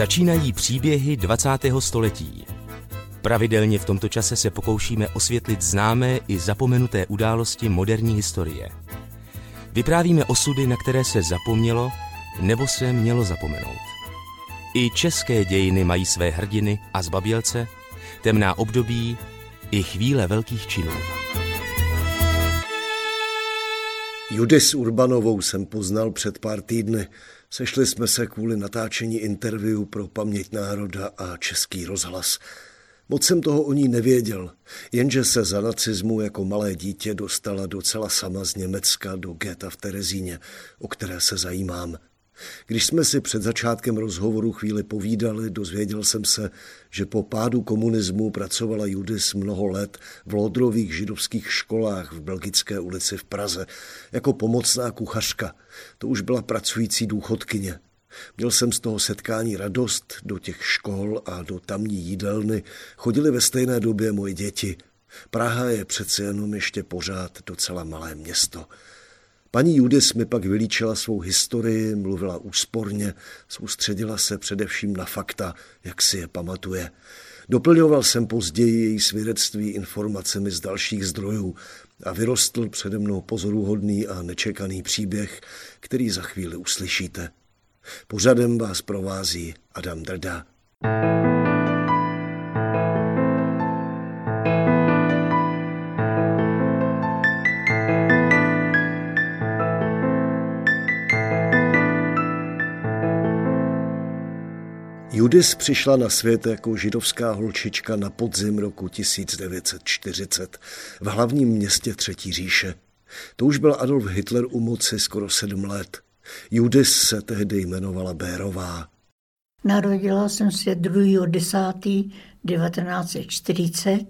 Začínají příběhy 20. století. Pravidelně v tomto čase se pokoušíme osvětlit známé i zapomenuté události moderní historie. Vyprávíme osudy, na které se zapomnělo nebo se mělo zapomenout. I české dějiny mají své hrdiny a zbabělce, temná období i chvíle velkých činů. Judis Urbanovou jsem poznal před pár týdny. Sešli jsme se kvůli natáčení interview pro Paměť národa a Český rozhlas. Moc jsem toho o ní nevěděl, jenže se za nacismu jako malé dítě dostala docela sama z Německa do geta v Terezíně, o které se zajímám. Když jsme si před začátkem rozhovoru chvíli povídali, dozvěděl jsem se, že po pádu komunismu pracovala Judis mnoho let v lodrových židovských školách v Belgické ulici v Praze jako pomocná kuchařka. To už byla pracující důchodkyně. Měl jsem z toho setkání radost, do těch škol a do tamní jídelny chodili ve stejné době moje děti. Praha je přece jenom ještě pořád docela malé město. Paní Judis mi pak vylíčila svou historii, mluvila úsporně, soustředila se především na fakta, jak si je pamatuje. Doplňoval jsem později její svědectví informacemi z dalších zdrojů a vyrostl přede mnou pozoruhodný a nečekaný příběh, který za chvíli uslyšíte. Pořadem vás provází Adam Drda. Judis přišla na svět jako židovská holčička na podzim roku 1940 v hlavním městě Třetí říše. To už byl Adolf Hitler u moci skoro sedm let. Judis se tehdy jmenovala Bérová. Narodila jsem se 2.10.1940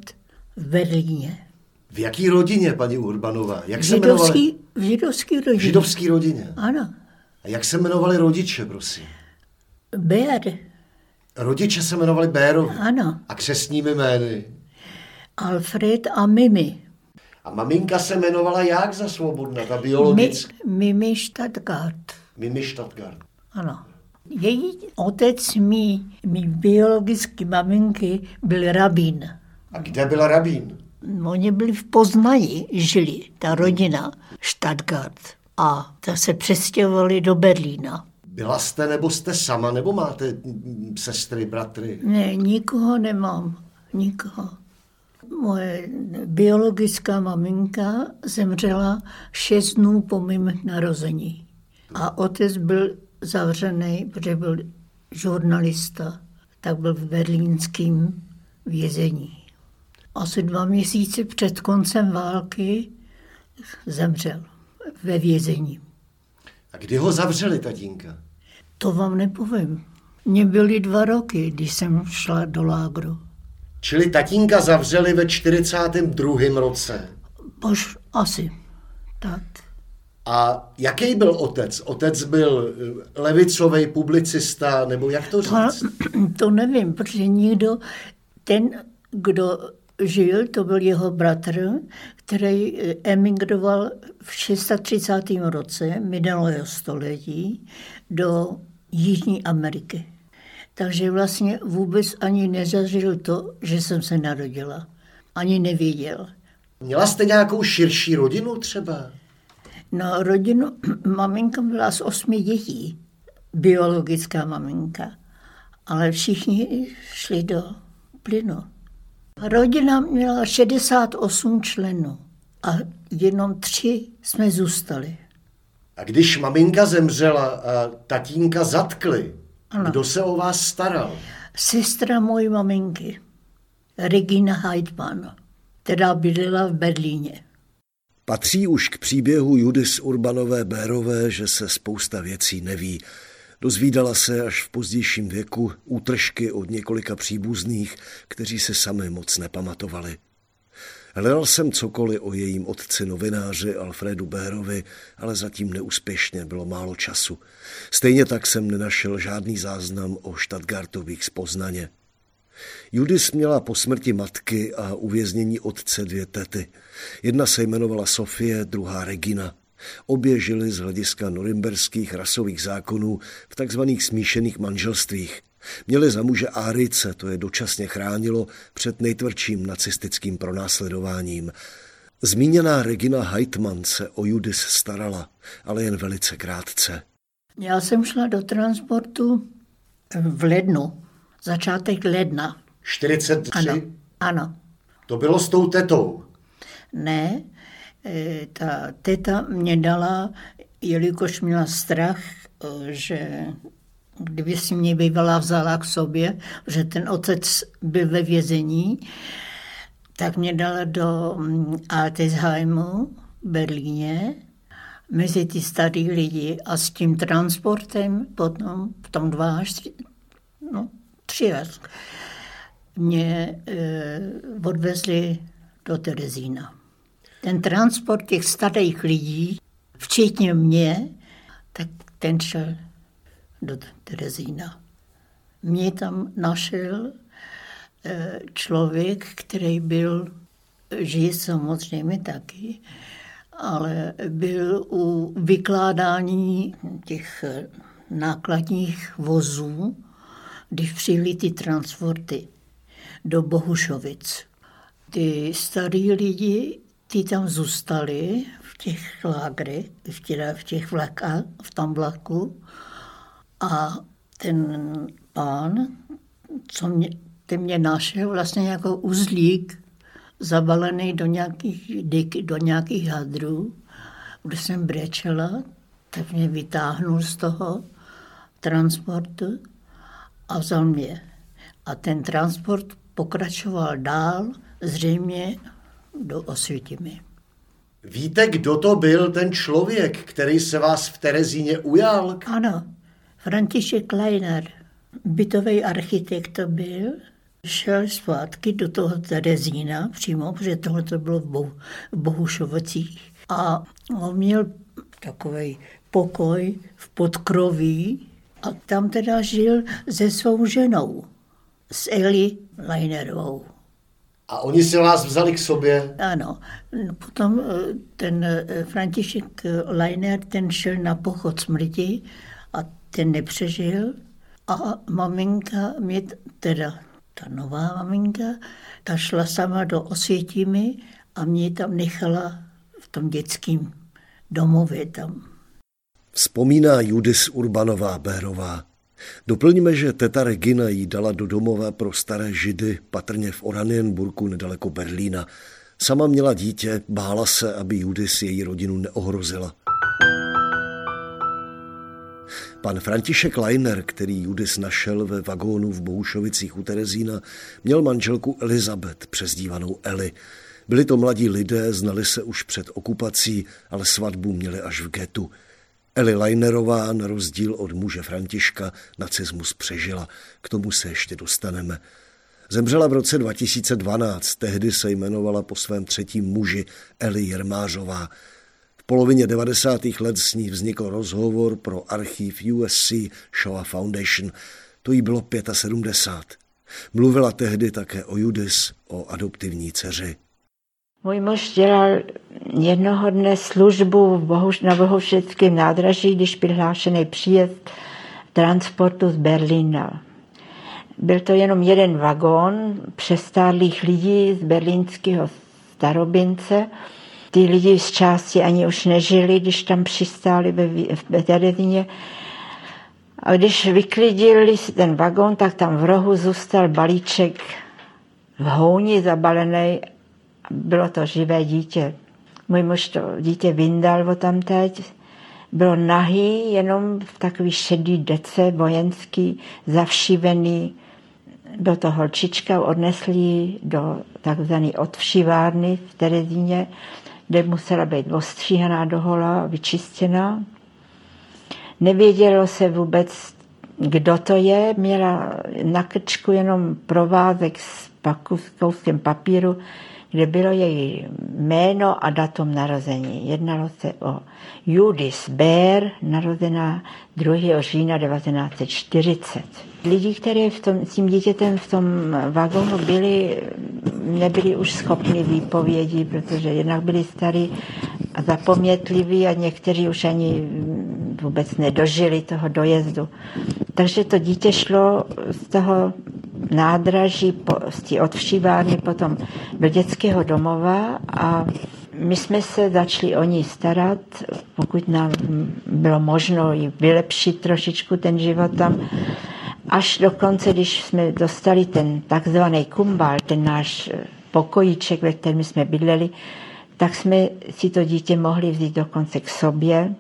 v Berlíně. V jaký rodině, paní Urbanová? Jak se jmenovali? V židovské rodině. V židovské rodině? Ano. A jak se jmenovali rodiče, prosím? Bér. Rodiče se jmenovali Bérovi? Ano. A křesními jmény? Alfred a Mimi. A maminka se jmenovala jak za svobodná, ta biologická? Mi, Mimi Stadgard. Mimi Stadgard. Ano. Její otec mý, mý biologický maminky byl rabín. A kde byl rabín? Oni byli v Poznaní, žili, ta rodina Stadgard. A ta se přestěhovali do Berlína. Byla jste nebo jste sama, nebo máte sestry, bratry? Ne, nikoho nemám, nikoho. Moje biologická maminka zemřela šest dnů po mým narození. A otec byl zavřený, protože byl žurnalista, tak byl v berlínském vězení. Asi dva měsíce před koncem války zemřel ve vězení. A kdy ho zavřeli, tatínka? To vám nepovím. Mně byly dva roky, když jsem šla do lágru. Čili tatínka zavřeli ve 42. roce? Bož, asi. Tak. A jaký byl otec? Otec byl levicový publicista, nebo jak to říct? To, to nevím, protože nikdo, ten, kdo žil, to byl jeho bratr, který emigroval v 630. roce minulého století do Jižní Ameriky. Takže vlastně vůbec ani nezažil to, že jsem se narodila. Ani nevěděl. Měla jste nějakou širší rodinu třeba? No, rodinu, maminka byla z osmi dětí, biologická maminka, ale všichni šli do plynu. Rodina měla 68 členů a jenom tři jsme zůstali. A když maminka zemřela a tatínka zatkli, ano. kdo se o vás staral? Sestra mojí maminky, Regina Heidmann, která bydlela v Berlíně. Patří už k příběhu Judis Urbanové Bérové, že se spousta věcí neví. Dozvídala se až v pozdějším věku útržky od několika příbuzných, kteří se sami moc nepamatovali. Hledal jsem cokoliv o jejím otci novináři Alfredu Bérovi, ale zatím neúspěšně bylo málo času. Stejně tak jsem nenašel žádný záznam o Štadgartových z Poznaně. Judis měla po smrti matky a uvěznění otce dvě tety. Jedna se jmenovala Sofie, druhá Regina. Obě žily z hlediska norimberských rasových zákonů v takzvaných smíšených manželstvích. Měli za muže Árice, to je dočasně chránilo před nejtvrdším nacistickým pronásledováním. Zmíněná Regina Heitmann se o Judis starala, ale jen velice krátce. Já jsem šla do transportu v lednu, začátek ledna. 43? Ano, ano. To bylo s tou tetou? Ne, e, ta teta mě dala, jelikož měla strach, e, že kdyby si mě bývala vzala k sobě, že ten otec byl ve vězení, tak mě dala do mm, Altesheimu v Berlíně mezi ty starý lidi a s tím transportem potom v tom dva až tři, no, tři až mě e, odvezli do Terezína. Ten transport těch starých lidí, včetně mě, tak ten šel do Terezína. Mě tam našel e, člověk, který byl, žije samozřejmě taky, ale byl u vykládání těch nákladních vozů, když přijeli ty transporty do Bohušovic. Ty starý lidi, ty tam zůstali v těch lágrech, v těch vlakách, v tom vlaku a ten pán, co mě, ten mě našel vlastně jako uzlík zabalený do nějakých, do nějakých hadrů, kde jsem brečela, tak mě vytáhnul z toho transportu a vzal mě. A ten transport pokračoval dál, zřejmě do Osvětimi. Víte, kdo to byl ten člověk, který se vás v Terezíně ujal? Ano, František Kleiner, bytový architekt to byl, šel zpátky do toho Terezína přímo, protože tohle to bylo v, v Bohušovicích. A on měl takový pokoj v podkroví a tam teda žil se svou ženou, s Eli Leinerovou. A oni si vás vzali k sobě? Ano. Potom eh, ten eh, František Leiner, ten šel na pochod smrti a ten nepřežil. A maminka mě teda ta nová maminka, ta šla sama do Osvětimi a mě tam nechala v tom dětském domově tam. Vzpomíná Judis Urbanová Bérová. Doplníme, že teta Regina jí dala do domova pro staré židy, patrně v Oranienburgu nedaleko Berlína. Sama měla dítě, bála se, aby Judis její rodinu neohrozila. Pan František Leiner, který Judis našel ve vagónu v Bohušovicích u Terezína, měl manželku Elizabeth, přezdívanou Eli. Byli to mladí lidé, znali se už před okupací, ale svatbu měli až v getu. Eli Leinerová, na rozdíl od muže Františka, nacismus přežila. K tomu se ještě dostaneme. Zemřela v roce 2012, tehdy se jmenovala po svém třetím muži Eli Jermářová polovině 90. let s ní vznikl rozhovor pro archiv USC Shoah Foundation. To jí bylo 75. Mluvila tehdy také o Judis, o adoptivní dceři. Můj muž dělal jednoho dne službu na Bohušeckém nádraží, když byl hlášený příjezd transportu z Berlína. Byl to jenom jeden vagón přestárlých lidí z berlínského starobince, ty lidi z části ani už nežili, když tam přistáli ve, ve Terezíně. A když vyklidili ten vagón, tak tam v rohu zůstal balíček v houni zabalený. Bylo to živé dítě. Můj muž to dítě vyndal o tam teď. Bylo nahý, jenom v takový šedý dece, vojenský, zavšivený. Byl to holčička, odnesli do takzvané odvšivárny v Terezíně kde musela být ostříhaná dohola, vyčistěná. Nevědělo se vůbec, kdo to je. Měla na krčku jenom provázek s kouskem papíru, kde bylo její jméno a datum narození. Jednalo se o Judis Bér, narozená 2. října 1940. Lidi, kteří v tom, s tím dítětem v tom vagónu byli, nebyli už schopni výpovědi, protože jednak byli starí a zapomnětliví a někteří už ani vůbec nedožili toho dojezdu. Takže to dítě šlo z toho nádraží, z té odvšívárny potom do dětského domova a my jsme se začali o ní starat, pokud nám bylo možno i vylepšit trošičku ten život tam. Až dokonce, když jsme dostali ten takzvaný kumbal, ten náš pokojíček, ve kterém jsme bydleli, tak jsme si to dítě mohli vzít dokonce k sobě,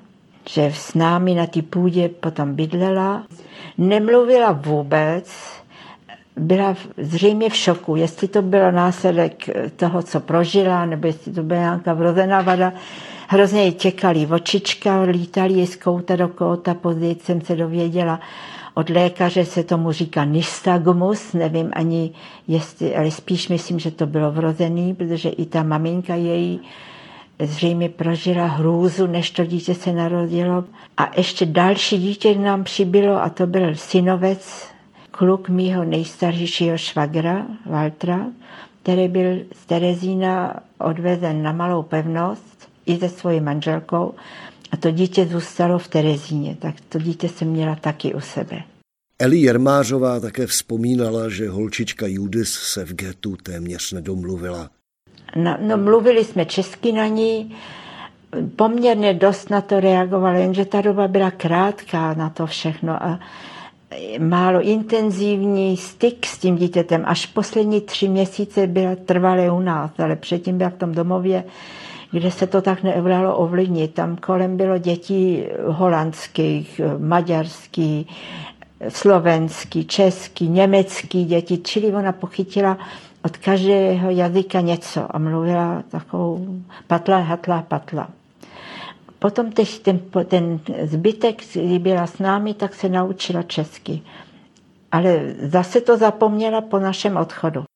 že s námi na té půdě potom bydlela. Nemluvila vůbec, byla zřejmě v šoku, jestli to bylo následek toho, co prožila, nebo jestli to byla nějaká vrozená vada. Hrozně jí těkaly očička, lítali jej z kouta do kouta, později jsem se dověděla, od lékaře se tomu říká nystagmus, nevím ani, jestli, ale spíš myslím, že to bylo vrozený, protože i ta maminka její zřejmě prožila hrůzu, než to dítě se narodilo. A ještě další dítě nám přibylo a to byl synovec, kluk mýho nejstaršího švagra, Valtra, který byl z Terezína odvezen na malou pevnost i se svojí manželkou a to dítě zůstalo v Terezíně, tak to dítě jsem měla taky u sebe. Eli Jermářová také vzpomínala, že holčička Judis se v getu téměř nedomluvila. No, no mluvili jsme česky na ní, poměrně dost na to reagovala, jenže ta doba byla krátká na to všechno a málo intenzivní styk s tím dítětem. Až poslední tři měsíce byla trvalé u nás, ale předtím byla v tom domově kde se to tak neudalo ovlivnit. Tam kolem bylo dětí holandských, maďarských, slovenský, český, německý děti, čili ona pochytila od každého jazyka něco a mluvila takovou patla, hatla, patla. Potom teď ten, ten zbytek, kdy byla s námi, tak se naučila česky. Ale zase to zapomněla po našem odchodu.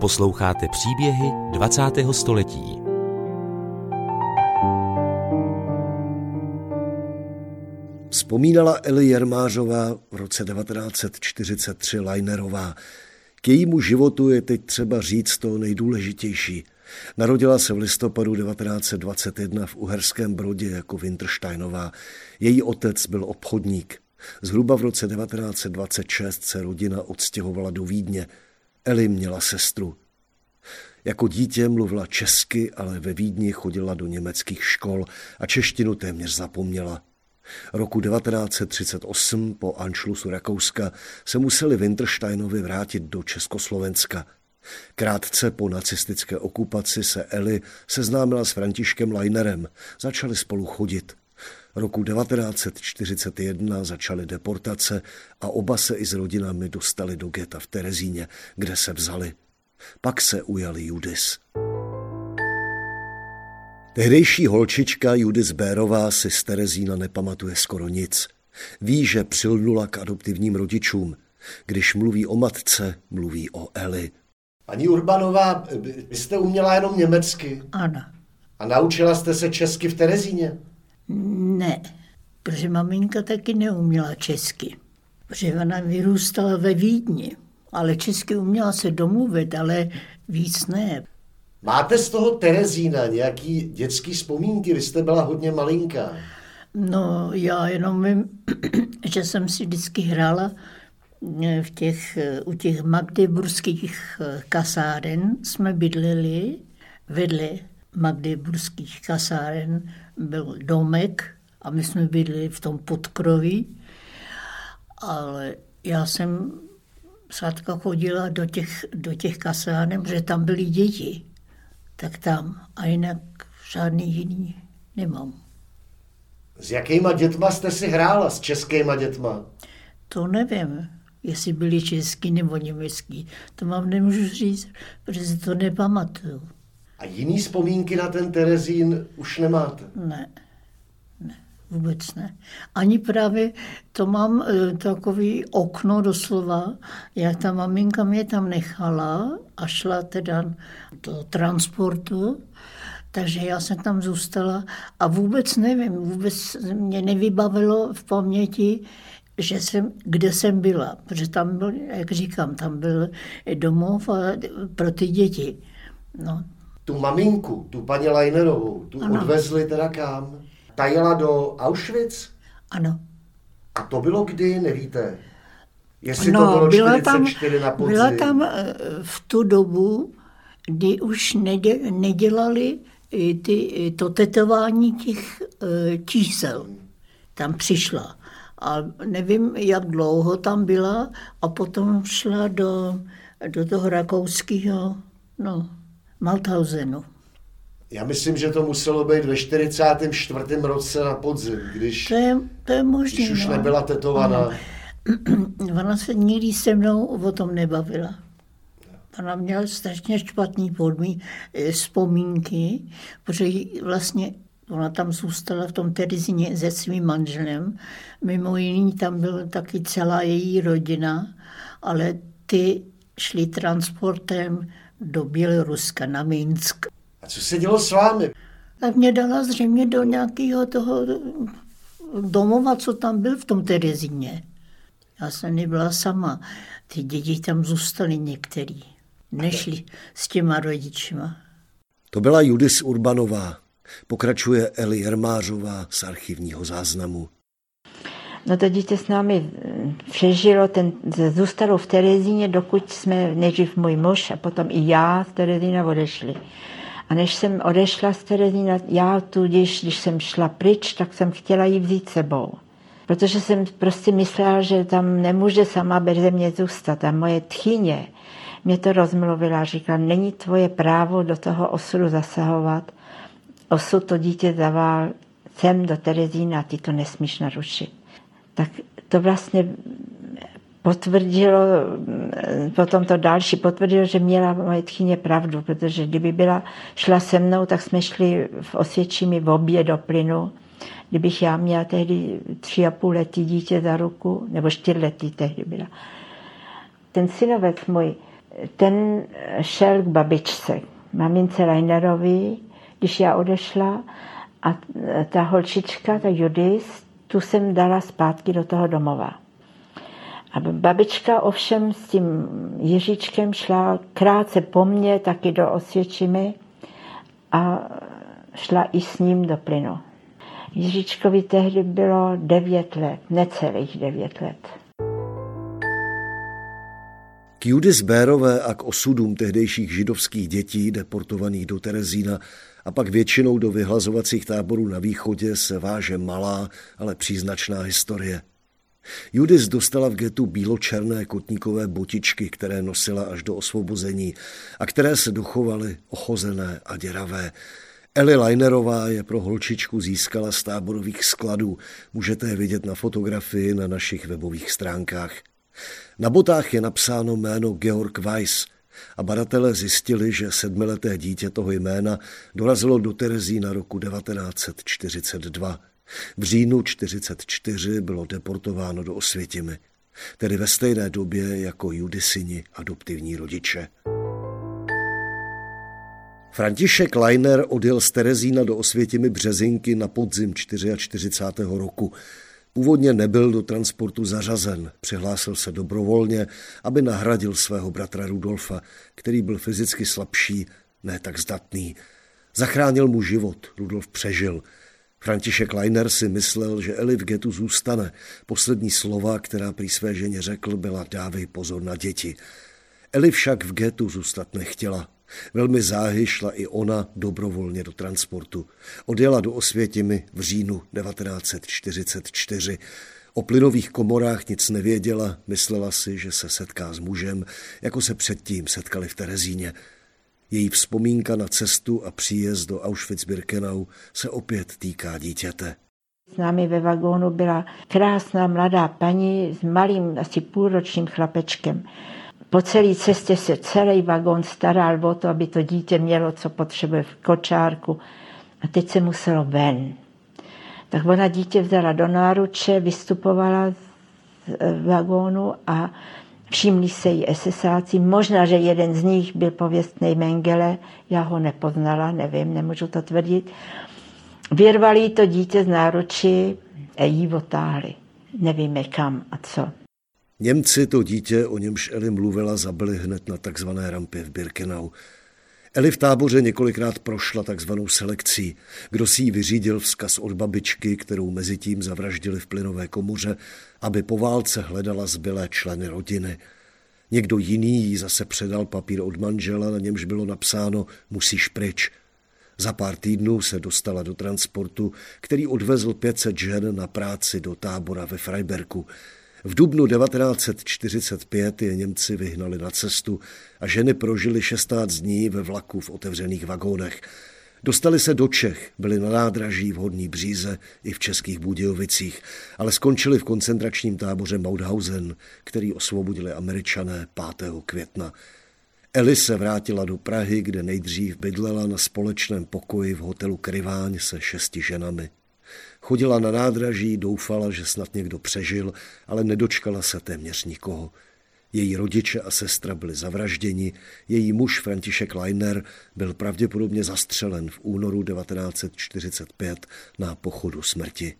Posloucháte příběhy 20. století. Vzpomínala Eli Jermářová v roce 1943 Leinerová. K jejímu životu je teď třeba říct to nejdůležitější. Narodila se v listopadu 1921 v Uherském Brodě jako Wintersteinová. Její otec byl obchodník. Zhruba v roce 1926 se rodina odstěhovala do Vídně. Eli měla sestru. Jako dítě mluvila česky, ale ve Vídni chodila do německých škol a češtinu téměř zapomněla. Roku 1938 po Anšlusu Rakouska se museli Wintersteinovi vrátit do Československa. Krátce po nacistické okupaci se Eli seznámila s Františkem Leinerem. Začali spolu chodit. Roku 1941 začaly deportace a oba se i s rodinami dostali do geta v Terezíně, kde se vzali. Pak se ujali Judis. Tehdejší holčička Judis Bérová si z Terezína nepamatuje skoro nic. Ví, že přilnula k adoptivním rodičům. Když mluví o matce, mluví o Eli. Paní Urbanová, vy jste uměla jenom německy. Ano. A naučila jste se česky v Terezíně? Ne, protože maminka taky neuměla česky. Protože ona vyrůstala ve Vídni, ale česky uměla se domluvit, ale víc ne. Máte z toho Terezína nějaký dětský vzpomínky? Vy jste byla hodně malinká. No, já jenom vím, že jsem si vždycky hrála eh, v těch, eh, u těch magdeburských eh, kasáren jsme bydleli vedle magdeburských kasáren byl domek a my jsme bydleli v tom podkroví, ale já jsem Sadka chodila do těch, do těch kasáren, protože tam byly děti. Tak tam. A jinak žádný jiný nemám. S jakýma dětma jste si hrála? S českýma dětma? To nevím, jestli byli český nebo německý. To vám nemůžu říct, protože to nepamatuju. A jiný vzpomínky na ten Terezín už nemáte? Ne, ne, vůbec ne. Ani právě to mám e, takový okno doslova, jak ta maminka mě tam nechala a šla teda do transportu, takže já jsem tam zůstala a vůbec nevím, vůbec mě nevybavilo v paměti, že jsem, kde jsem byla, protože tam byl, jak říkám, tam byl domov a pro ty děti. No, tu maminku, tu paní Lajnerovou, tu ano. odvezli teda kam? Ta jela do Auschwitz? Ano. A to bylo kdy, nevíte? Jestli no, to bylo byla 44 tam, na podzim. Byla tam eh, v tu dobu, kdy už nedě, nedělali ty, to tetování těch eh, čísel. Tam přišla. A nevím, jak dlouho tam byla a potom šla do, do toho rakouského, no, Malthausenu. Já myslím, že to muselo být ve 44. roce na podzim, když, to je, to je možný, když už no. nebyla tetovaná. Ona se nikdy se mnou o tom nebavila. Ona měla strašně špatný podmí, eh, vzpomínky, protože vlastně ona tam zůstala v tom Terezině se svým manželem. Mimo jiný tam byla taky celá její rodina, ale ty šli transportem do Běloruska na Minsk. A co se dělo s vámi? Tak mě dala zřejmě do nějakého toho domova, co tam byl v tom Terezíně. Já jsem nebyla sama. Ty děti tam zůstaly některý. Nešli s těma rodičima. To byla Judis Urbanová. Pokračuje Eli Jermářová z archivního záznamu. No to dítě s námi přežilo, ten, zůstalo v Terezíně, dokud jsme, nejdřív můj muž a potom i já z Terezína odešli. A než jsem odešla z Terezína, já tudíž, když jsem šla pryč, tak jsem chtěla ji vzít sebou. Protože jsem prostě myslela, že tam nemůže sama bez mě zůstat. A moje tchyně mě to rozmluvila, říkala, není tvoje právo do toho osudu zasahovat. Osud to dítě zavál sem do Terezína a ty to nesmíš narušit. Tak to vlastně potvrdilo, potom to další potvrdilo, že měla moje tchyně pravdu, protože kdyby byla, šla se mnou, tak jsme šli v Osvědčimi v obě do plynu. Kdybych já měla tehdy tři a půl letý dítě za ruku, nebo letý tehdy byla. Ten synovec můj, ten šel k babičce, mamince Reinerovi, když já odešla a ta holčička, ta Judis, tu jsem dala zpátky do toho domova. A babička ovšem s tím Jiříčkem šla krátce po mně, taky do Osvědčimy a šla i s ním do plynu. Jiříčkovi tehdy bylo devět let, necelých devět let. K Judis Bérové a k osudům tehdejších židovských dětí deportovaných do Terezína a pak většinou do vyhlazovacích táborů na východě se váže malá, ale příznačná historie. Judis dostala v getu bíločerné kotníkové botičky, které nosila až do osvobození a které se dochovaly ochozené a děravé. Eli Leinerová je pro holčičku získala z táborových skladů. Můžete je vidět na fotografii na našich webových stránkách. Na botách je napsáno jméno Georg Weiss a badatelé zjistili, že sedmileté dítě toho jména dorazilo do Terezína roku 1942. V říjnu 1944 bylo deportováno do Osvětimi, tedy ve stejné době jako Judisini adoptivní rodiče. František Leiner odjel z Terezína do Osvětimi Březinky na podzim 44. roku. Původně nebyl do transportu zařazen, přihlásil se dobrovolně, aby nahradil svého bratra Rudolfa, který byl fyzicky slabší, ne tak zdatný. Zachránil mu život, Rudolf přežil. František Leiner si myslel, že Eli v getu zůstane. Poslední slova, která prý své ženě řekl, byla dávej pozor na děti. Eli však v getu zůstat nechtěla. Velmi záhy šla i ona dobrovolně do transportu. Odjela do Osvětimi v říjnu 1944. O plynových komorách nic nevěděla, myslela si, že se setká s mužem, jako se předtím setkali v Terezíně. Její vzpomínka na cestu a příjezd do Auschwitz-Birkenau se opět týká dítěte. S námi ve vagónu byla krásná mladá paní s malým, asi půlročním chlapečkem. Po celé cestě se celý vagón staral o to, aby to dítě mělo, co potřebuje v kočárku. A teď se muselo ven. Tak ona dítě vzala do náruče, vystupovala z eh, vagónu a všimli se jí SSáci. Možná, že jeden z nich byl pověstný Mengele, já ho nepoznala, nevím, nemůžu to tvrdit. Vyrvali to dítě z náruči a jí otáhli. Nevíme kam a co. Němci to dítě, o němž Eli mluvila, zabili hned na takzvané rampě v Birkenau. Eli v táboře několikrát prošla takzvanou selekcí. Kdo si ji vyřídil vzkaz od babičky, kterou mezi tím zavraždili v plynové komoře, aby po válce hledala zbylé členy rodiny. Někdo jiný jí zase předal papír od manžela, na němž bylo napsáno musíš pryč. Za pár týdnů se dostala do transportu, který odvezl 500 žen na práci do tábora ve Freiberku. V dubnu 1945 je Němci vyhnali na cestu a ženy prožily 16 dní ve vlaku v otevřených vagónech. Dostali se do Čech, byli na nádraží v Hodní Bříze i v Českých Budějovicích, ale skončili v koncentračním táboře Mauthausen, který osvobodili američané 5. května. Eli se vrátila do Prahy, kde nejdřív bydlela na společném pokoji v hotelu Kryváň se šesti ženami. Chodila na nádraží, doufala, že snad někdo přežil, ale nedočkala se téměř nikoho. Její rodiče a sestra byli zavražděni, její muž František Leiner byl pravděpodobně zastřelen v únoru 1945 na pochodu smrti.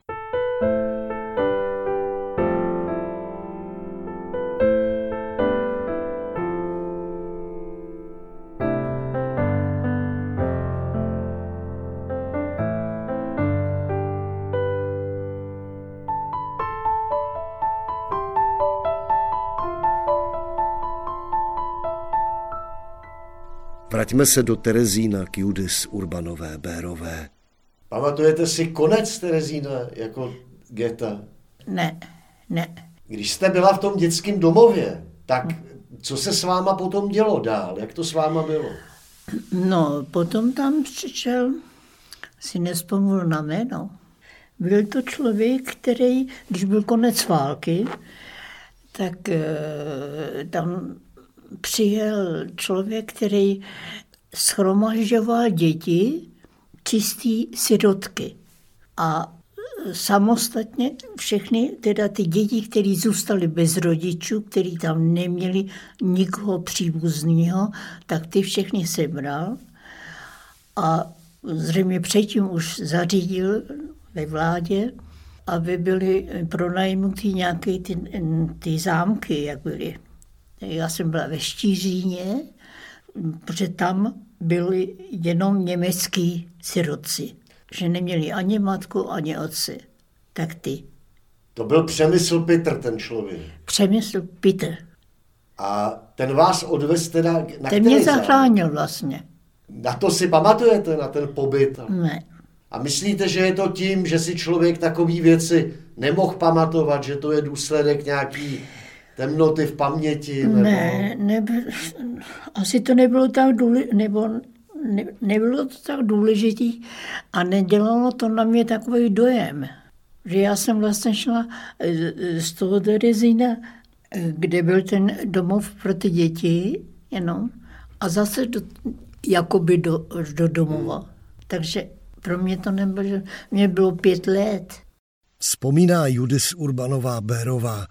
Vraťme se do Terezína k Judis Urbanové Bérové. Pamatujete si konec Terezína jako geta? Ne, ne. Když jste byla v tom dětském domově, tak co se s váma potom dělo dál? Jak to s váma bylo? No, potom tam přišel, si nespomůl na jméno. Byl to člověk, který, když byl konec války, tak e, tam přijel člověk, který schromažďoval děti, čistý sirotky. A samostatně všechny, teda ty děti, které zůstaly bez rodičů, který tam neměli nikoho příbuzného, tak ty všechny sebral. A zřejmě předtím už zařídil ve vládě, aby byly pronajmuty nějaké ty, ty zámky, jak byly já jsem byla ve Štíříně, protože tam byli jenom německý sirotci, že neměli ani matku, ani otce. Tak ty. To byl Přemysl Petr, ten člověk. Přemysl Petr. A ten vás odvez teda na Ten mě zachránil vlastně. Na to si pamatujete, na ten pobyt? Ne. A myslíte, že je to tím, že si člověk takové věci nemohl pamatovat, že to je důsledek nějaký temnoty v paměti? Nebo... Ne, ne, asi to nebylo tak důležité, nebo ne, nebylo to tak důležitý a nedělalo to na mě takový dojem, že já jsem vlastně šla eh, z toho Terezína, eh, kde byl ten domov pro ty děti, jenom, a zase do, jakoby do, do domova. Takže pro mě to nebylo, že mě bylo pět let. Vzpomíná Judis Urbanová Bérová.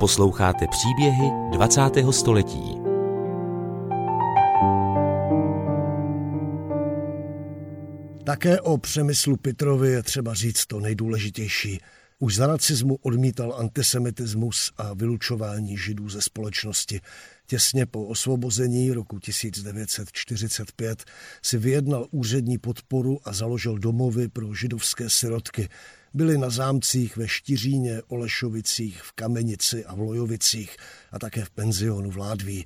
Posloucháte příběhy 20. století. Také o Přemyslu Pitrovi je třeba říct to nejdůležitější. Už za nacismu odmítal antisemitismus a vylučování židů ze společnosti. Těsně po osvobození roku 1945 si vyjednal úřední podporu a založil domovy pro židovské sirotky. Byli na zámcích ve Štiříně, Olešovicích, v Kamenici a v Lojovicích a také v penzionu v Ládví.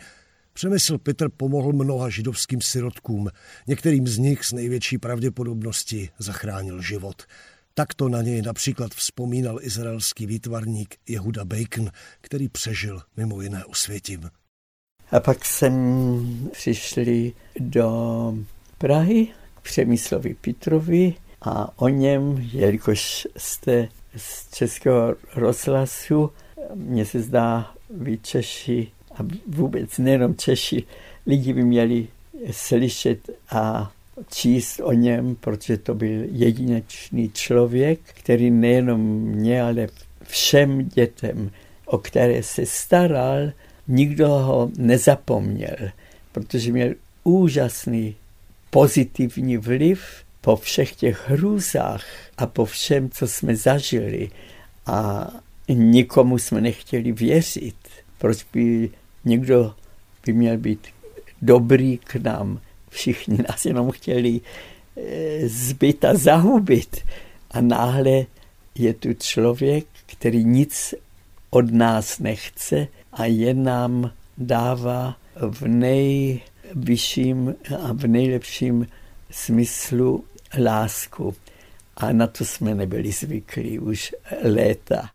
Přemysl Petr pomohl mnoha židovským sirotkům, některým z nich s největší pravděpodobností zachránil život. Takto na něj například vzpomínal izraelský výtvarník Jehuda Bacon, který přežil mimo jiné osvětím. A pak jsem přišli do Prahy k Přemyslovi Petrovi a o něm, jelikož jste z Českého rozhlasu, mně se zdá, vy Češi a vůbec nejenom Češi, lidi by měli slyšet a číst o něm, protože to byl jedinečný člověk, který nejenom mě, ale všem dětem, o které se staral, nikdo ho nezapomněl, protože měl úžasný pozitivní vliv po všech těch hrůzách a po všem, co jsme zažili a nikomu jsme nechtěli věřit. Proč by někdo by měl být dobrý k nám. Všichni nás jenom chtěli eh, zbyt a zahubit. A náhle je tu člověk, který nic od nás nechce a jen nám dává v nejvyšším a v nejlepším smyslu lásku. A na to jsme nebyli zvyklí už léta.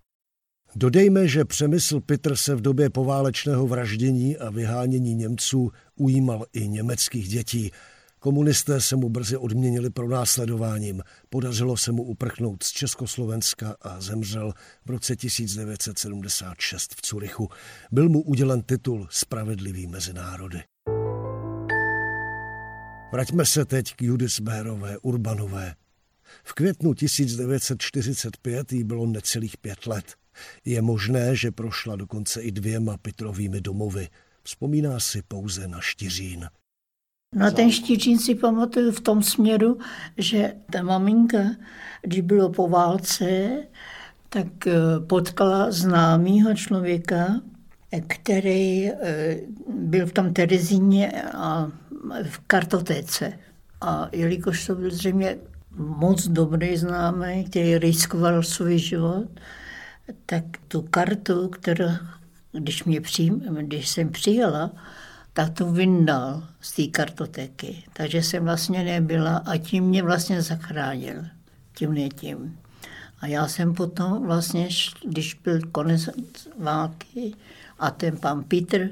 Dodejme, že Přemysl Pitr se v době poválečného vraždění a vyhánění Němců ujímal i německých dětí. Komunisté se mu brzy odměnili pro následováním. Podařilo se mu uprchnout z Československa a zemřel v roce 1976 v Curychu. Byl mu udělen titul Spravedlivý mezi národy. Vraťme se teď k Judis Bérové, Urbanové. V květnu 1945 jí bylo necelých pět let. Je možné, že prošla dokonce i dvěma Petrovými domovy. Vzpomíná si pouze na Štiřín. Na ten Štiřín si pamatuju v tom směru, že ta maminka, když bylo po válce, tak eh, potkala známého člověka, který eh, byl v tom Terezíně a v kartotéce. A jelikož to byl zřejmě moc dobrý známý, který riskoval svůj život, tak tu kartu, kterou, když, mě přijím, když jsem přijela, tak to vyndal z té kartotéky. Takže jsem vlastně nebyla a tím mě vlastně zachránil. Tím ne tím. A já jsem potom vlastně, když byl konec války a ten pan Petr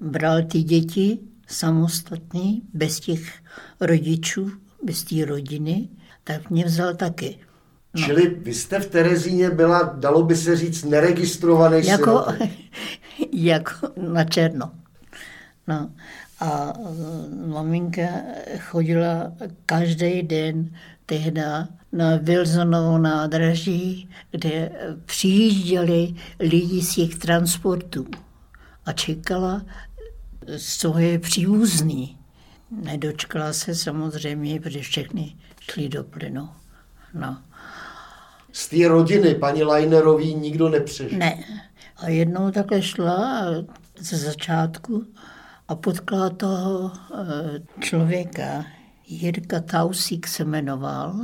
bral ty děti samostatný, bez těch rodičů, bez té rodiny, tak mě vzal taky. No. Čili vy jste v Terezíně byla, dalo by se říct, neregistrovaný jako, jako na černo. No. A e, maminka chodila každý den tehda na Wilsonovo nádraží, kde přijížděli lidi z těch transportů a čekala, co je příbuzný. Nedočkala se samozřejmě, protože všechny šli do plynu. No. Z té rodiny paní Leinerový nikdo nepřežil? Ne. A jednou takhle šla ze začátku a potkala toho eh, člověka, Jirka Tausík se jmenoval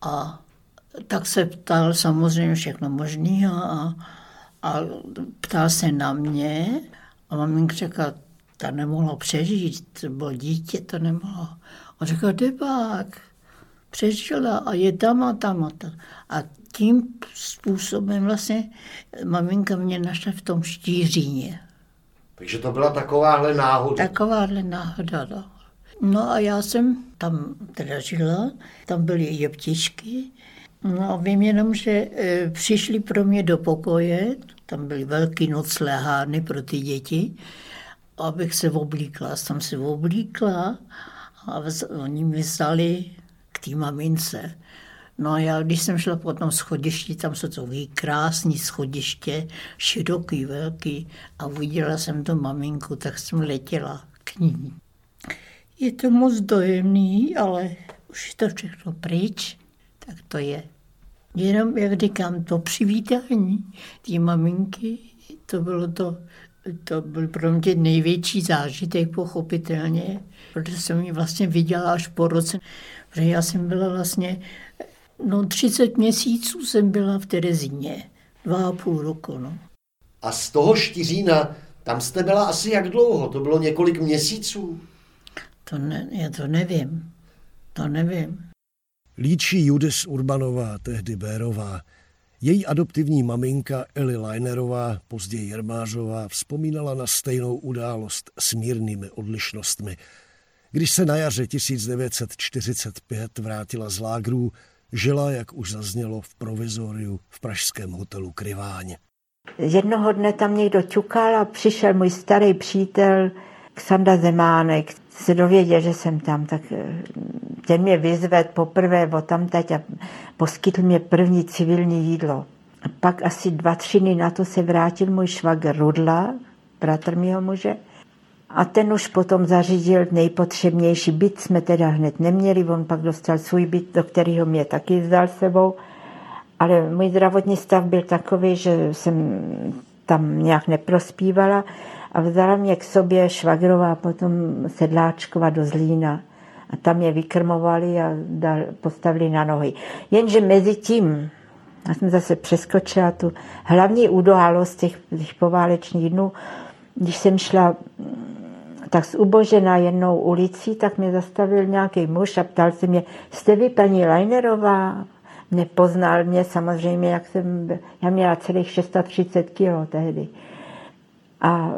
a tak se ptal samozřejmě všechno možného a, a ptal se na mě a maminka řekla, ta nemohla přežít, to bylo dítě, to nemohlo. On řekl, debák, přežila a je tam a tam a tam. A tím způsobem vlastně maminka mě našla v tom štíříně. Takže to byla takováhle náhoda. Takováhle náhoda, no. No a já jsem tam teda žila, tam byly jeptičky. No a vím jenom, že e, přišli pro mě do pokoje, tam byly velký noclehárny pro ty děti, abych se oblíkla. Jsem se oblíkla a oni mi vzali k té mamince. No a já, když jsem šla po tom schodišti, tam jsou to krásné schodiště, široký, velký, a uviděla jsem tu maminku, tak jsem letěla k ní. Je to moc dojemný, ale už je to všechno pryč, tak to je. Jenom, jak říkám, to přivítání té maminky, to bylo to, to byl pro mě největší zážitek, pochopitelně, protože jsem ji vlastně viděla až po roce, protože já jsem byla vlastně No 30 měsíců jsem byla v Terezíně, dva a půl roku. No. A z toho Štiřína, tam jste byla asi jak dlouho? To bylo několik měsíců? To ne, já to nevím. To nevím. Líčí Judis Urbanová, tehdy Bérová. Její adoptivní maminka Eli Leinerová, později Jermářová, vzpomínala na stejnou událost s mírnými odlišnostmi. Když se na jaře 1945 vrátila z lágrů, Žila, jak už zaznělo, v provizoriu v pražském hotelu Kryváň. Jednoho dne tam někdo ťukal a přišel můj starý přítel Ksanda Zemánek. Se dověděl, že jsem tam, tak eh, ten mě vyzvedl poprvé o tamtať a poskytl mě první civilní jídlo. A pak asi dva, tři dny na to se vrátil můj švagr Rudla, bratr mého muže, a ten už potom zařídil nejpotřebnější byt, jsme teda hned neměli, on pak dostal svůj byt, do kterého mě taky vzal sebou. Ale můj zdravotní stav byl takový, že jsem tam nějak neprospívala a vzala mě k sobě švagrová, potom sedláčková do Zlína. A tam je vykrmovali a postavili na nohy. Jenže mezi tím, já jsem zase přeskočila tu hlavní událost těch, těch poválečných dnů, když jsem šla tak z ubožená jednou ulicí, tak mě zastavil nějaký muž a ptal se mě, jste vy paní Leinerová? Nepoznal mě samozřejmě, jak jsem, já měla celých 630 kilo tehdy. A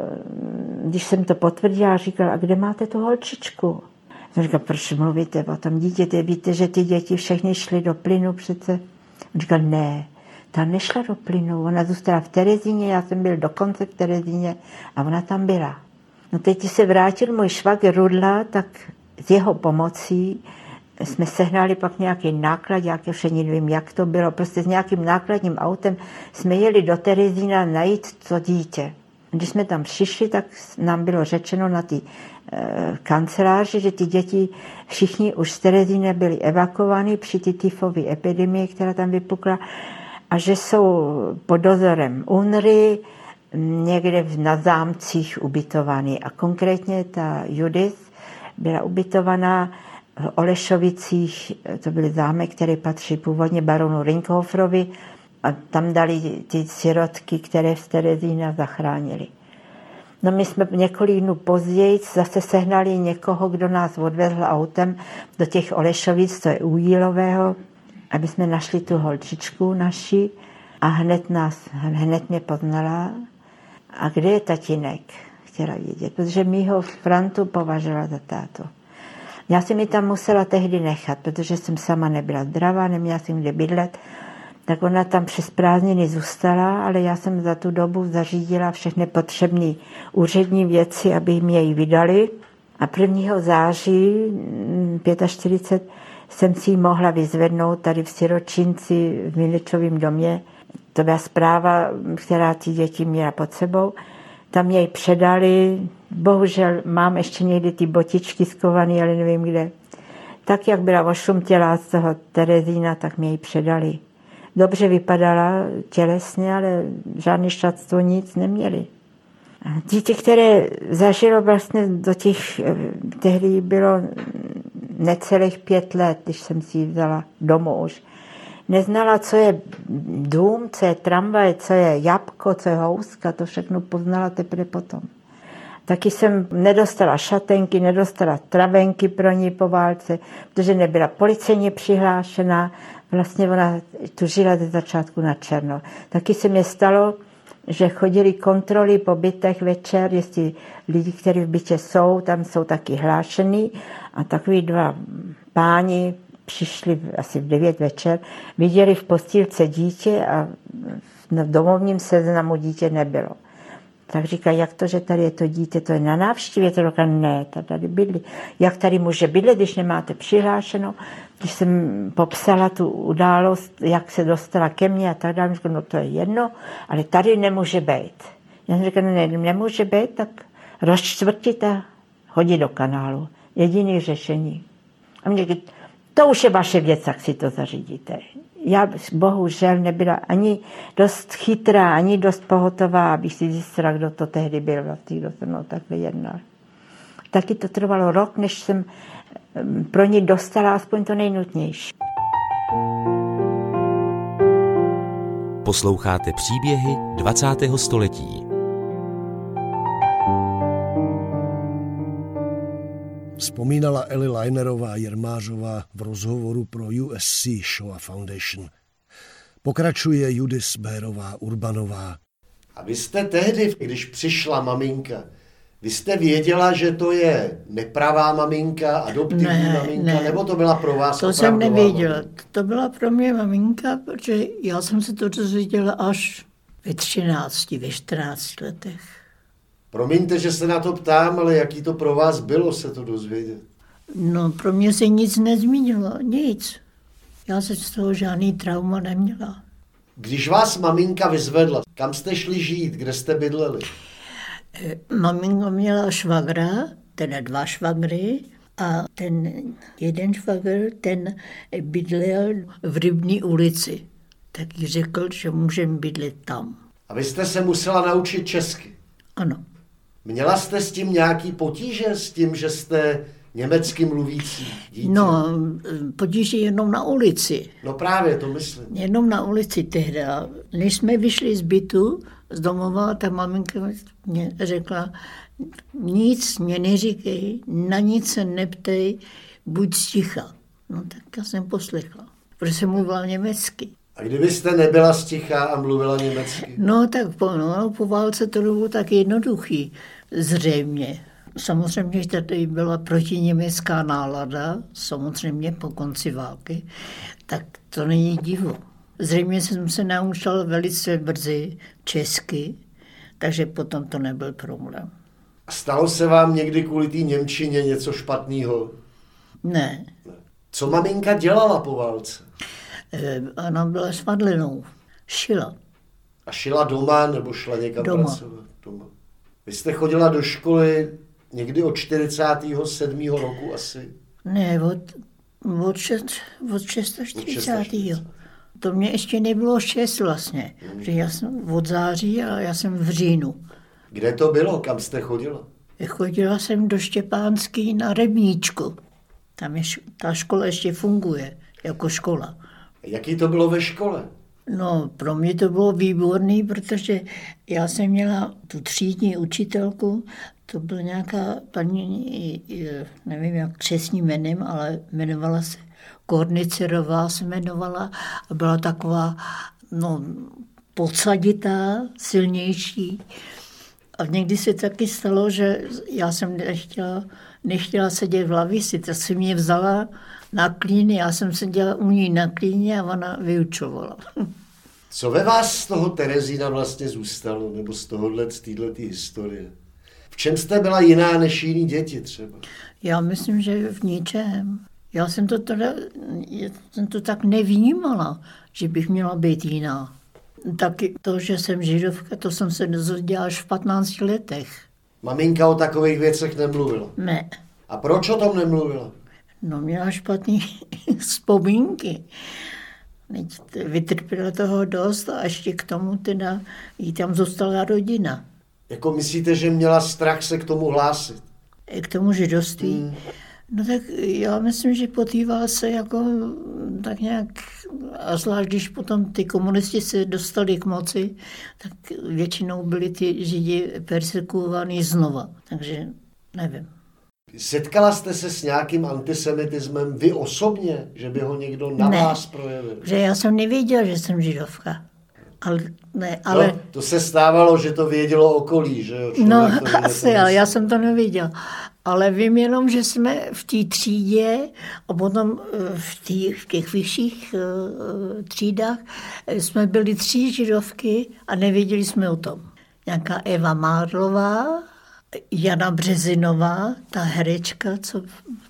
když jsem to potvrdila, říkal, a kde máte tu holčičku? Jsem říkal, proč mluvíte o tom dítěte? Víte, že ty děti všechny šly do plynu přece? On říkal, ne, ta nešla do plynu, ona zůstala v Terezíně, já jsem byl dokonce v Terezíně a ona tam byla. No teď se vrátil můj švagr Rudla, tak s jeho pomocí jsme sehnali pak nějaký náklad, jak už nevím, jak to bylo, prostě s nějakým nákladním autem jsme jeli do Terezína najít to dítě. Když jsme tam přišli, tak nám bylo řečeno na ty e, kanceláři, že ty děti všichni už z Terezína byli evakovány při ty tyfové epidemii, která tam vypukla a že jsou pod dozorem UNRY, někde na zámcích ubytovaný. A konkrétně ta Judith byla ubytovaná v Olešovicích, to byl zámek, který patří původně baronu Rinkhofrovi a tam dali ty sirotky, které v Terezína zachránili. No my jsme několik dnů později zase sehnali někoho, kdo nás odvezl autem do těch Olešovic, to je u Jílového, aby jsme našli tu holčičku naši a hned nás, hned mě poznala a kde je tatínek? Chtěla vědět, protože mi ho Frantu považovala za tátu. Já jsem mi tam musela tehdy nechat, protože jsem sama nebyla zdravá, neměla jsem kde bydlet, tak ona tam přes prázdniny zůstala, ale já jsem za tu dobu zařídila všechny potřebné úřední věci, aby mě ji vydali. A 1. září 45 mm, jsem si ji mohla vyzvednout tady v Siročinci v Miličovém domě to byla zpráva, která ty děti měla pod sebou. Tam jej předali, bohužel mám ještě někdy ty botičky skované, ale nevím kde. Tak, jak byla ošumtělá z toho Terezína, tak mě ji předali. Dobře vypadala tělesně, ale žádný šatstvo, nic neměli. Dítě, které zažilo vlastně do těch, eh, tehdy bylo necelých pět let, když jsem si ji vzala domů už neznala, co je dům, co je tramvaj, co je jabko, co je houska, to všechno poznala teprve potom. Taky jsem nedostala šatenky, nedostala travenky pro ní po válce, protože nebyla policejně přihlášená. Vlastně ona tu žila ze začátku na černo. Taky se mi stalo, že chodili kontroly po bytech večer, jestli lidi, kteří v bytě jsou, tam jsou taky hlášený a takový dva páni přišli asi v 9 večer, viděli v postýlce dítě a v domovním seznamu dítě nebylo. Tak říká, jak to, že tady je to dítě, to je na návštěvě? To říká, ne, tady bydlí. Jak tady může bydlet, když nemáte přihlášeno? Když jsem popsala tu událost, jak se dostala ke mně a tak dále, říkám, no to je jedno, ale tady nemůže být. Já jsem říkal, no ne, nemůže být, tak rozčtvrtit a hodit do kanálu. Jediný řešení. A mě říká, to už je vaše věc, jak si to zařídíte. Já bohužel nebyla ani dost chytrá, ani dost pohotová, abych si zjistila, kdo to tehdy byl, vlastně, kdo se mnou takhle jednal. Taky to trvalo rok, než jsem pro ní dostala aspoň to nejnutnější. Posloucháte příběhy 20. století. Vzpomínala Eli Leinerová Jermářová v rozhovoru pro USC Shoah Foundation. Pokračuje Judis Bérová Urbanová. A vy jste tehdy, když přišla maminka, vy jste věděla, že to je nepravá maminka, adoptivní ne, maminka, ne. nebo to byla pro vás To jsem nevěděla. Maminka? To byla pro mě maminka, protože já jsem se to dozvěděla až ve 13, ve 14 letech. Promiňte, že se na to ptám, ale jaký to pro vás bylo se to dozvědět? No, pro mě se nic nezmínilo, nic. Já se z toho žádný trauma neměla. Když vás maminka vyzvedla, kam jste šli žít, kde jste bydleli? Eh, maminka měla švagra, teda dva švagry, a ten jeden švagr, ten bydlel v Rybní ulici. Tak jí řekl, že můžeme bydlet tam. A vy jste se musela naučit česky? Ano. Měla jste s tím nějaký potíže, s tím, že jste německy mluvící dítě? No, potíže jenom na ulici. No právě, to myslím. Jenom na ulici tehdy. Než jsme vyšli z bytu, z domova, ta maminka mě řekla, nic mě neříkej, na nic se neptej, buď sticha. No tak já jsem poslechla, protože jsem mluvila německy. A kdybyste nebyla sticha a mluvila německy? No tak po, no, po válce to bylo tak jednoduchý, zřejmě. Samozřejmě, že tady byla protiněmecká nálada, samozřejmě po konci války, tak to není divu. Zřejmě jsem se naučila velice brzy česky, takže potom to nebyl problém. Stalo se vám někdy kvůli té Němčině něco špatného? Ne. Co maminka dělala po válce? E, ona byla s Madlinou. Šila. A šila doma nebo šla někam doma. pracovat? Doma. Vy jste chodila do školy někdy od 47. roku asi? Ne, od, od, šest, od 640. To mě ještě nebylo šest vlastně, hmm. že já jsem od září a já jsem v říjnu. Kde to bylo? Kam jste chodila? Chodila jsem do Štěpánský na Rebníčku. Tam je, ta škola ještě funguje jako škola. Jaký to bylo ve škole? No, pro mě to bylo výborný, protože já jsem měla tu třídní učitelku, to byla nějaká paní, nevím jak přesně jménem, ale jmenovala se Kornicerová se jmenovala a byla taková, no, podsaditá, silnější. A někdy se taky stalo, že já jsem nechtěla, nechtěla sedět v lavici, tak si mě vzala na klíny, já jsem seděla u ní na klíně a ona vyučovala. Co ve vás z toho Terezína vlastně zůstalo, nebo z tohohle, z této historie? V čem jste byla jiná než jiný děti třeba? Já myslím, že v ničem. Já jsem to, teda, já jsem to tak nevnímala, že bych měla být jiná. Taky to, že jsem židovka, to jsem se dozvěděla až v 15 letech. Maminka o takových věcech nemluvila? Ne. A proč o tom nemluvila? No měla špatný vzpomínky. Vytrpěla toho dost a ještě k tomu teda jí tam zůstala rodina. Jako myslíte, že měla strach se k tomu hlásit? K tomu židovství? Hmm. No tak já myslím, že potýval se jako tak nějak, a zvlášť když potom ty komunisti se dostali k moci, tak většinou byli ty židi persekuovaní znova. Takže nevím. Setkala jste se s nějakým antisemitismem vy osobně, že by ho někdo na ne, vás projevil? že já jsem nevěděla, že jsem židovka. Ale, ne, ale... No, to se stávalo, že to vědělo okolí, že jo? no, asi, ale já jsem to nevěděla. Ale vím jenom, že jsme v té třídě a potom v, tý, v těch vyšších uh, třídách jsme byli tři židovky a nevěděli jsme o tom. Nějaká Eva Mádlová, Jana Březinová, ta herečka, co,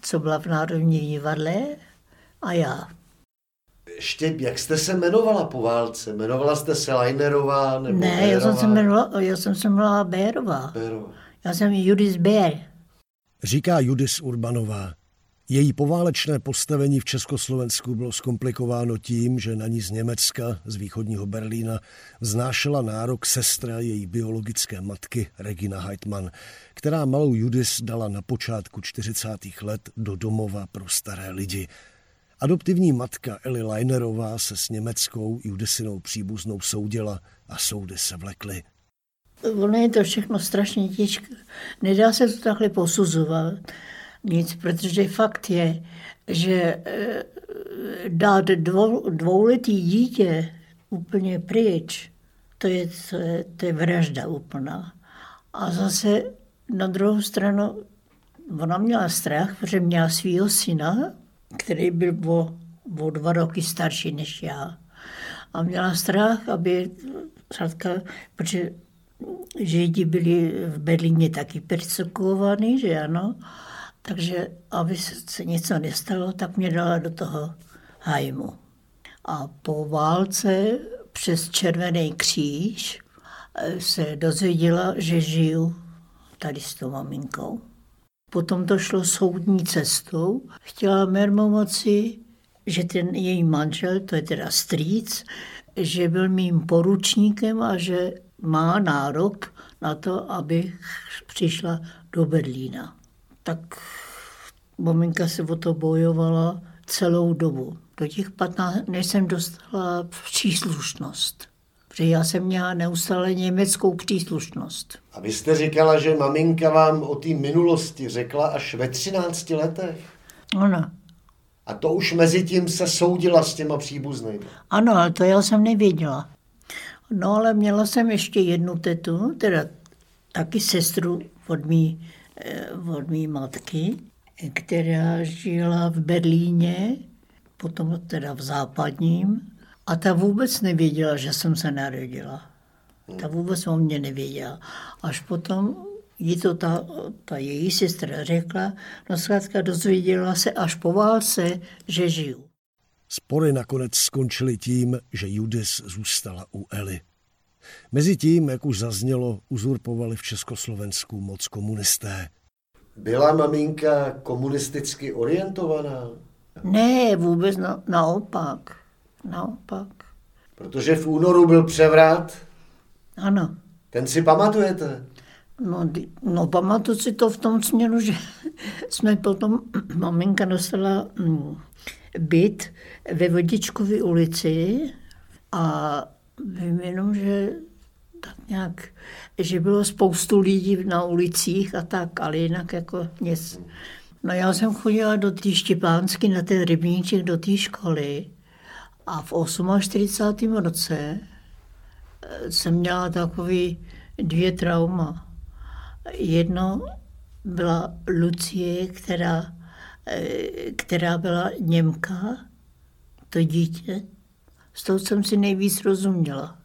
co byla v Národním divadle, a já. Ještě, jak jste se jmenovala po válce? Jmenovala jste se Leinerová nebo Ne, já jsem se jmenovala, já jsem se jmenovala Bérová. Bérová. Já jsem Judis Bér. Říká Judis Urbanová. Její poválečné postavení v Československu bylo zkomplikováno tím, že na ní z Německa, z východního Berlína, vznášela nárok sestra její biologické matky Regina Heitmann, která malou Judis dala na počátku 40. let do domova pro staré lidi. Adoptivní matka Eli Leinerová se s německou Judisinou příbuznou soudila a soudy se vlekly. Ono je to všechno strašně těžké. Nedá se to takhle posuzovat nic, protože fakt je, že eh, dát dvou, dvouletý dítě úplně pryč, to je, to je, to je vražda úplná. A zase na druhou stranu, ona měla strach, protože měla svého syna, který byl o, o dva roky starší než já. A měla strach, aby řádka, protože Židi byli v Berlíně taky persekuovaní, že ano, takže aby se něco nestalo, tak mě dala do toho hajmu. A po válce přes Červený kříž eh, se dozvěděla, že žiju tady s tou maminkou. Potom to šlo soudní cestou. Chtěla mermomoci, že ten její manžel, to je teda strýc, že byl mým poručníkem a že má nárok na to, aby přišla do Berlína. Tak maminka se o to bojovala celou dobu. Do těch 15, než jsem dostala příslušnost. Protože já jsem měla neustále německou příslušnost. A vy jste říkala, že maminka vám o té minulosti řekla až ve 13 letech? Ano. A to už mezi tím se soudila s těma příbuznými. Ano, ale to já jsem nevěděla. No ale měla jsem ještě jednu tetu, teda taky sestru od mý, od mý matky, která žila v Berlíně, potom teda v západním, a ta vůbec nevěděla, že jsem se narodila. Ta vůbec o mě nevěděla. Až potom jí to ta, ta její sestra řekla, no zkrátka dozvěděla se až po válce, že žiju. Spory nakonec skončily tím, že Judis zůstala u Eli. Mezitím, jak už zaznělo, uzurpovali v Československu moc komunisté. Byla maminka komunisticky orientovaná? Ne, vůbec na, naopak. Naopak. Protože v únoru byl převrat? Ano. Ten si pamatujete? No, no pamatuju si to v tom směru, že jsme potom, maminka dostala mm, byt ve Vodičkové ulici a vím jenom, že tak nějak, že bylo spoustu lidí na ulicích a tak, ale jinak jako nic. No já jsem chodila do té Štěpánsky na ten rybníček do té školy a v 48. roce eh, jsem měla takový dvě trauma. Jedno byla Lucie, která, eh, která byla Němka, to dítě. S tou jsem si nejvíc rozuměla.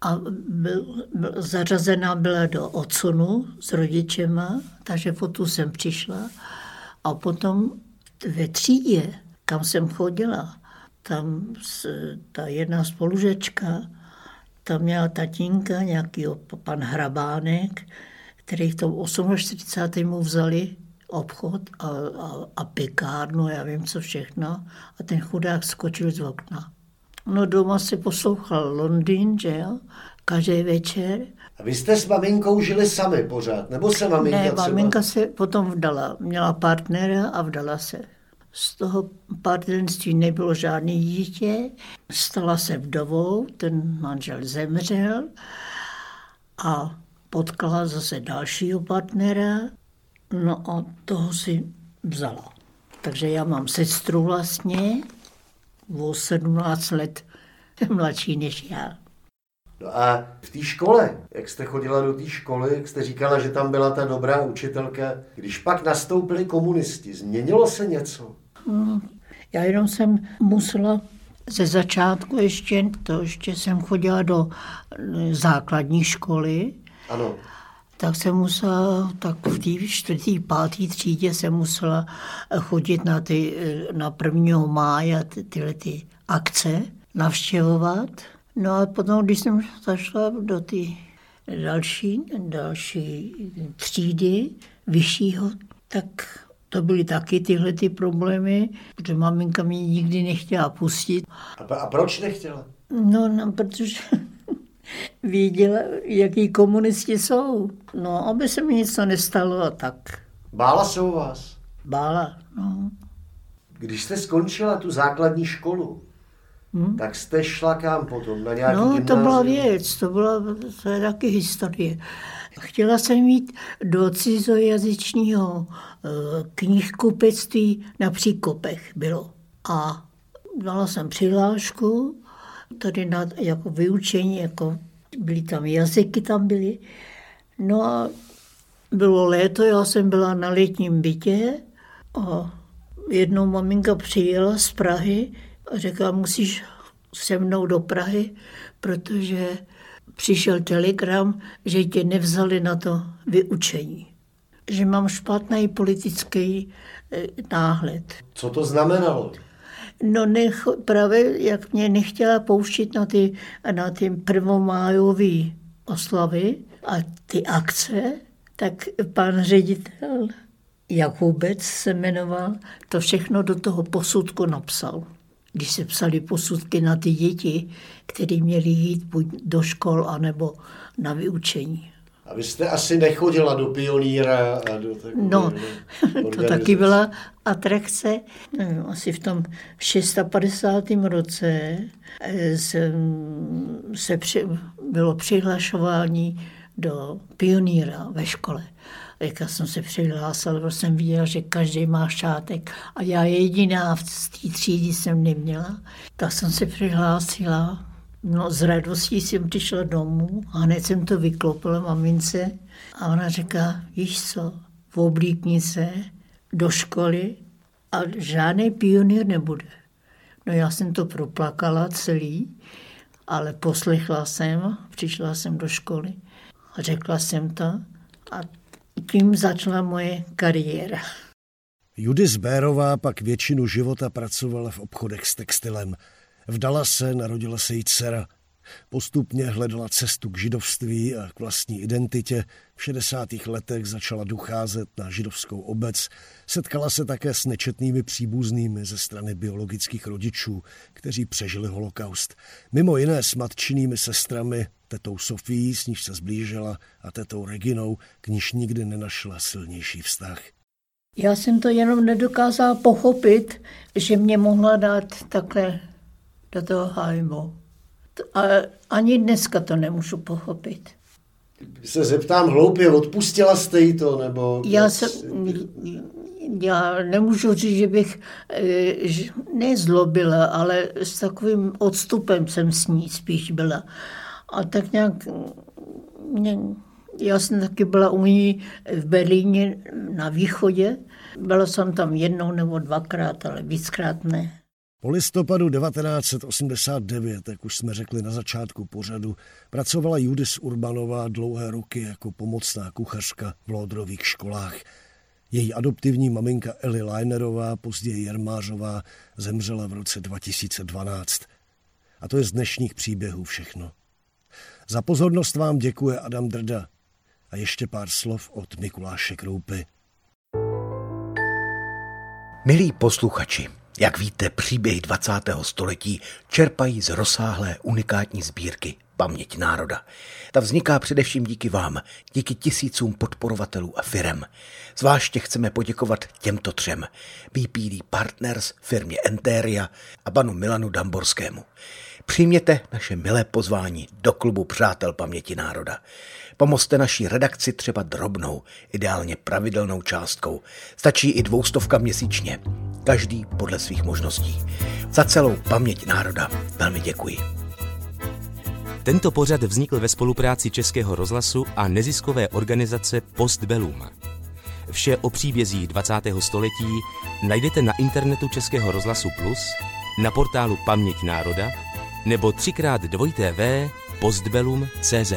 A byl, byl, zařazená byla do odsunu s rodičema, takže po tu jsem přišla. A potom ve třídě, kam jsem chodila, tam ta jedna spolužečka, tam měla tatínka, nějaký pan Hrabánek, který v tom 48. mu vzali obchod a, a, a pekárnu, já vím co všechno. A ten chudák skočil z okna. No doma si poslouchal Londýn, že jo, každý večer. A vy jste s maminkou žili sami pořád, nebo se maminka Ne, třeba... maminka se potom vdala. Měla partnera a vdala se. Z toho partnerství nebylo žádný dítě. Stala se vdovou, ten manžel zemřel a potkala zase dalšího partnera, no a toho si vzala. Takže já mám sestru vlastně, o 17 let mladší než já. No a v té škole, jak jste chodila do té školy, jak jste říkala, že tam byla ta dobrá učitelka, když pak nastoupili komunisti, změnilo se něco? No, já jenom jsem musela ze začátku ještě, to ještě jsem chodila do základní školy, Ano. Tak jsem musela, tak v té čtvrtý, pátý třídě jsem musela chodit na, ty, na 1. máje ty, tyhle ty akce, navštěvovat. No a potom, když jsem zašla do té další, další třídy vyššího, tak to byly taky tyhle ty problémy, protože maminka mě nikdy nechtěla pustit. A, a proč nechtěla? No, no protože věděla, jaký komunisti jsou. No, aby se mi něco nestalo a tak. Bála se o vás? Bála, no. Když jste skončila tu základní školu, hmm? tak jste šla kam potom? Na nějaký No, to gymnázium? byla věc, to, byla, to je taky historie. Chtěla jsem mít do cizojazyčního eh, knihkupectví na Příkopech bylo. A dala jsem přihlášku tady na, jako vyučení, jako byly tam jazyky, tam byly. No a bylo léto, já jsem byla na letním bytě a jednou maminka přijela z Prahy a řekla, musíš se mnou do Prahy, protože přišel telegram, že tě nevzali na to vyučení. Že mám špatný politický eh, náhled. Co to znamenalo? No nech, právě jak mě nechtěla pouštět na ty, na ty prvomájové oslavy a ty akce, tak pan ředitel Jakubec se jmenoval, to všechno do toho posudku napsal. když se psali posudky na ty děti, které měly jít buď do škol, anebo na vyučení. A vy jste asi nechodila do pioníra a do takové No, to taky byla atrakce. Nevím, asi v tom 650. roce eh, se, se při, bylo přihlašování do pioníra ve škole. Jak já jsem se přihlásil, protože jsem viděla, že každý má šátek a já jediná v té třídě jsem neměla, tak jsem se přihlásila No z radostí jsem přišla domů a hned jsem to vyklopila mamince a ona říká, víš co, oblíkni se do školy a žádný pionýr nebude. No já jsem to proplakala celý, ale poslechla jsem, přišla jsem do školy a řekla jsem to a tím začala moje kariéra. Judis Bérová pak většinu života pracovala v obchodech s textilem. Vdala se, narodila se jí dcera. Postupně hledala cestu k židovství a k vlastní identitě. V 60. letech začala docházet na židovskou obec. Setkala se také s nečetnými příbuznými ze strany biologických rodičů, kteří přežili holokaust. Mimo jiné s matčinými sestrami, tetou Sofií, s níž se zblížila, a tetou Reginou, k níž nikdy nenašla silnější vztah. Já jsem to jenom nedokázala pochopit, že mě mohla dát takhle do toho hájmu. A ani dneska to nemůžu pochopit. Se zeptám hloupě, odpustila jste jí to, nebo... Já jsem, já nemůžu říct, že bych eh, nezlobila, ale s takovým odstupem jsem s ní spíš byla. A tak nějak, já jsem taky byla u ní v Berlíně na východě. Byla jsem tam jednou nebo dvakrát, ale víckrát ne. Po listopadu 1989, jak už jsme řekli na začátku pořadu, pracovala Judis Urbanová dlouhé roky jako pomocná kuchařka v lodrových školách. Její adoptivní maminka Eli Leinerová, později Jermářová, zemřela v roce 2012. A to je z dnešních příběhů všechno. Za pozornost vám děkuje Adam Drda a ještě pár slov od Mikuláše Kroupy. Milí posluchači, jak víte, příběhy 20. století čerpají z rozsáhlé unikátní sbírky Paměť národa. Ta vzniká především díky vám, díky tisícům podporovatelů a firem. Zvláště chceme poděkovat těmto třem. BPD Partners, firmě Enteria a panu Milanu Damborskému. Přijměte naše milé pozvání do klubu Přátel paměti národa. Pomozte naší redakci třeba drobnou, ideálně pravidelnou částkou. Stačí i dvoustovka měsíčně. Každý podle svých možností. Za celou paměť národa velmi děkuji. Tento pořad vznikl ve spolupráci Českého rozhlasu a neziskové organizace Postbellum. Vše o příbězích 20. století najdete na internetu Českého rozhlasu Plus, na portálu Paměť národa nebo třikrát dvojité v postbellum.cz.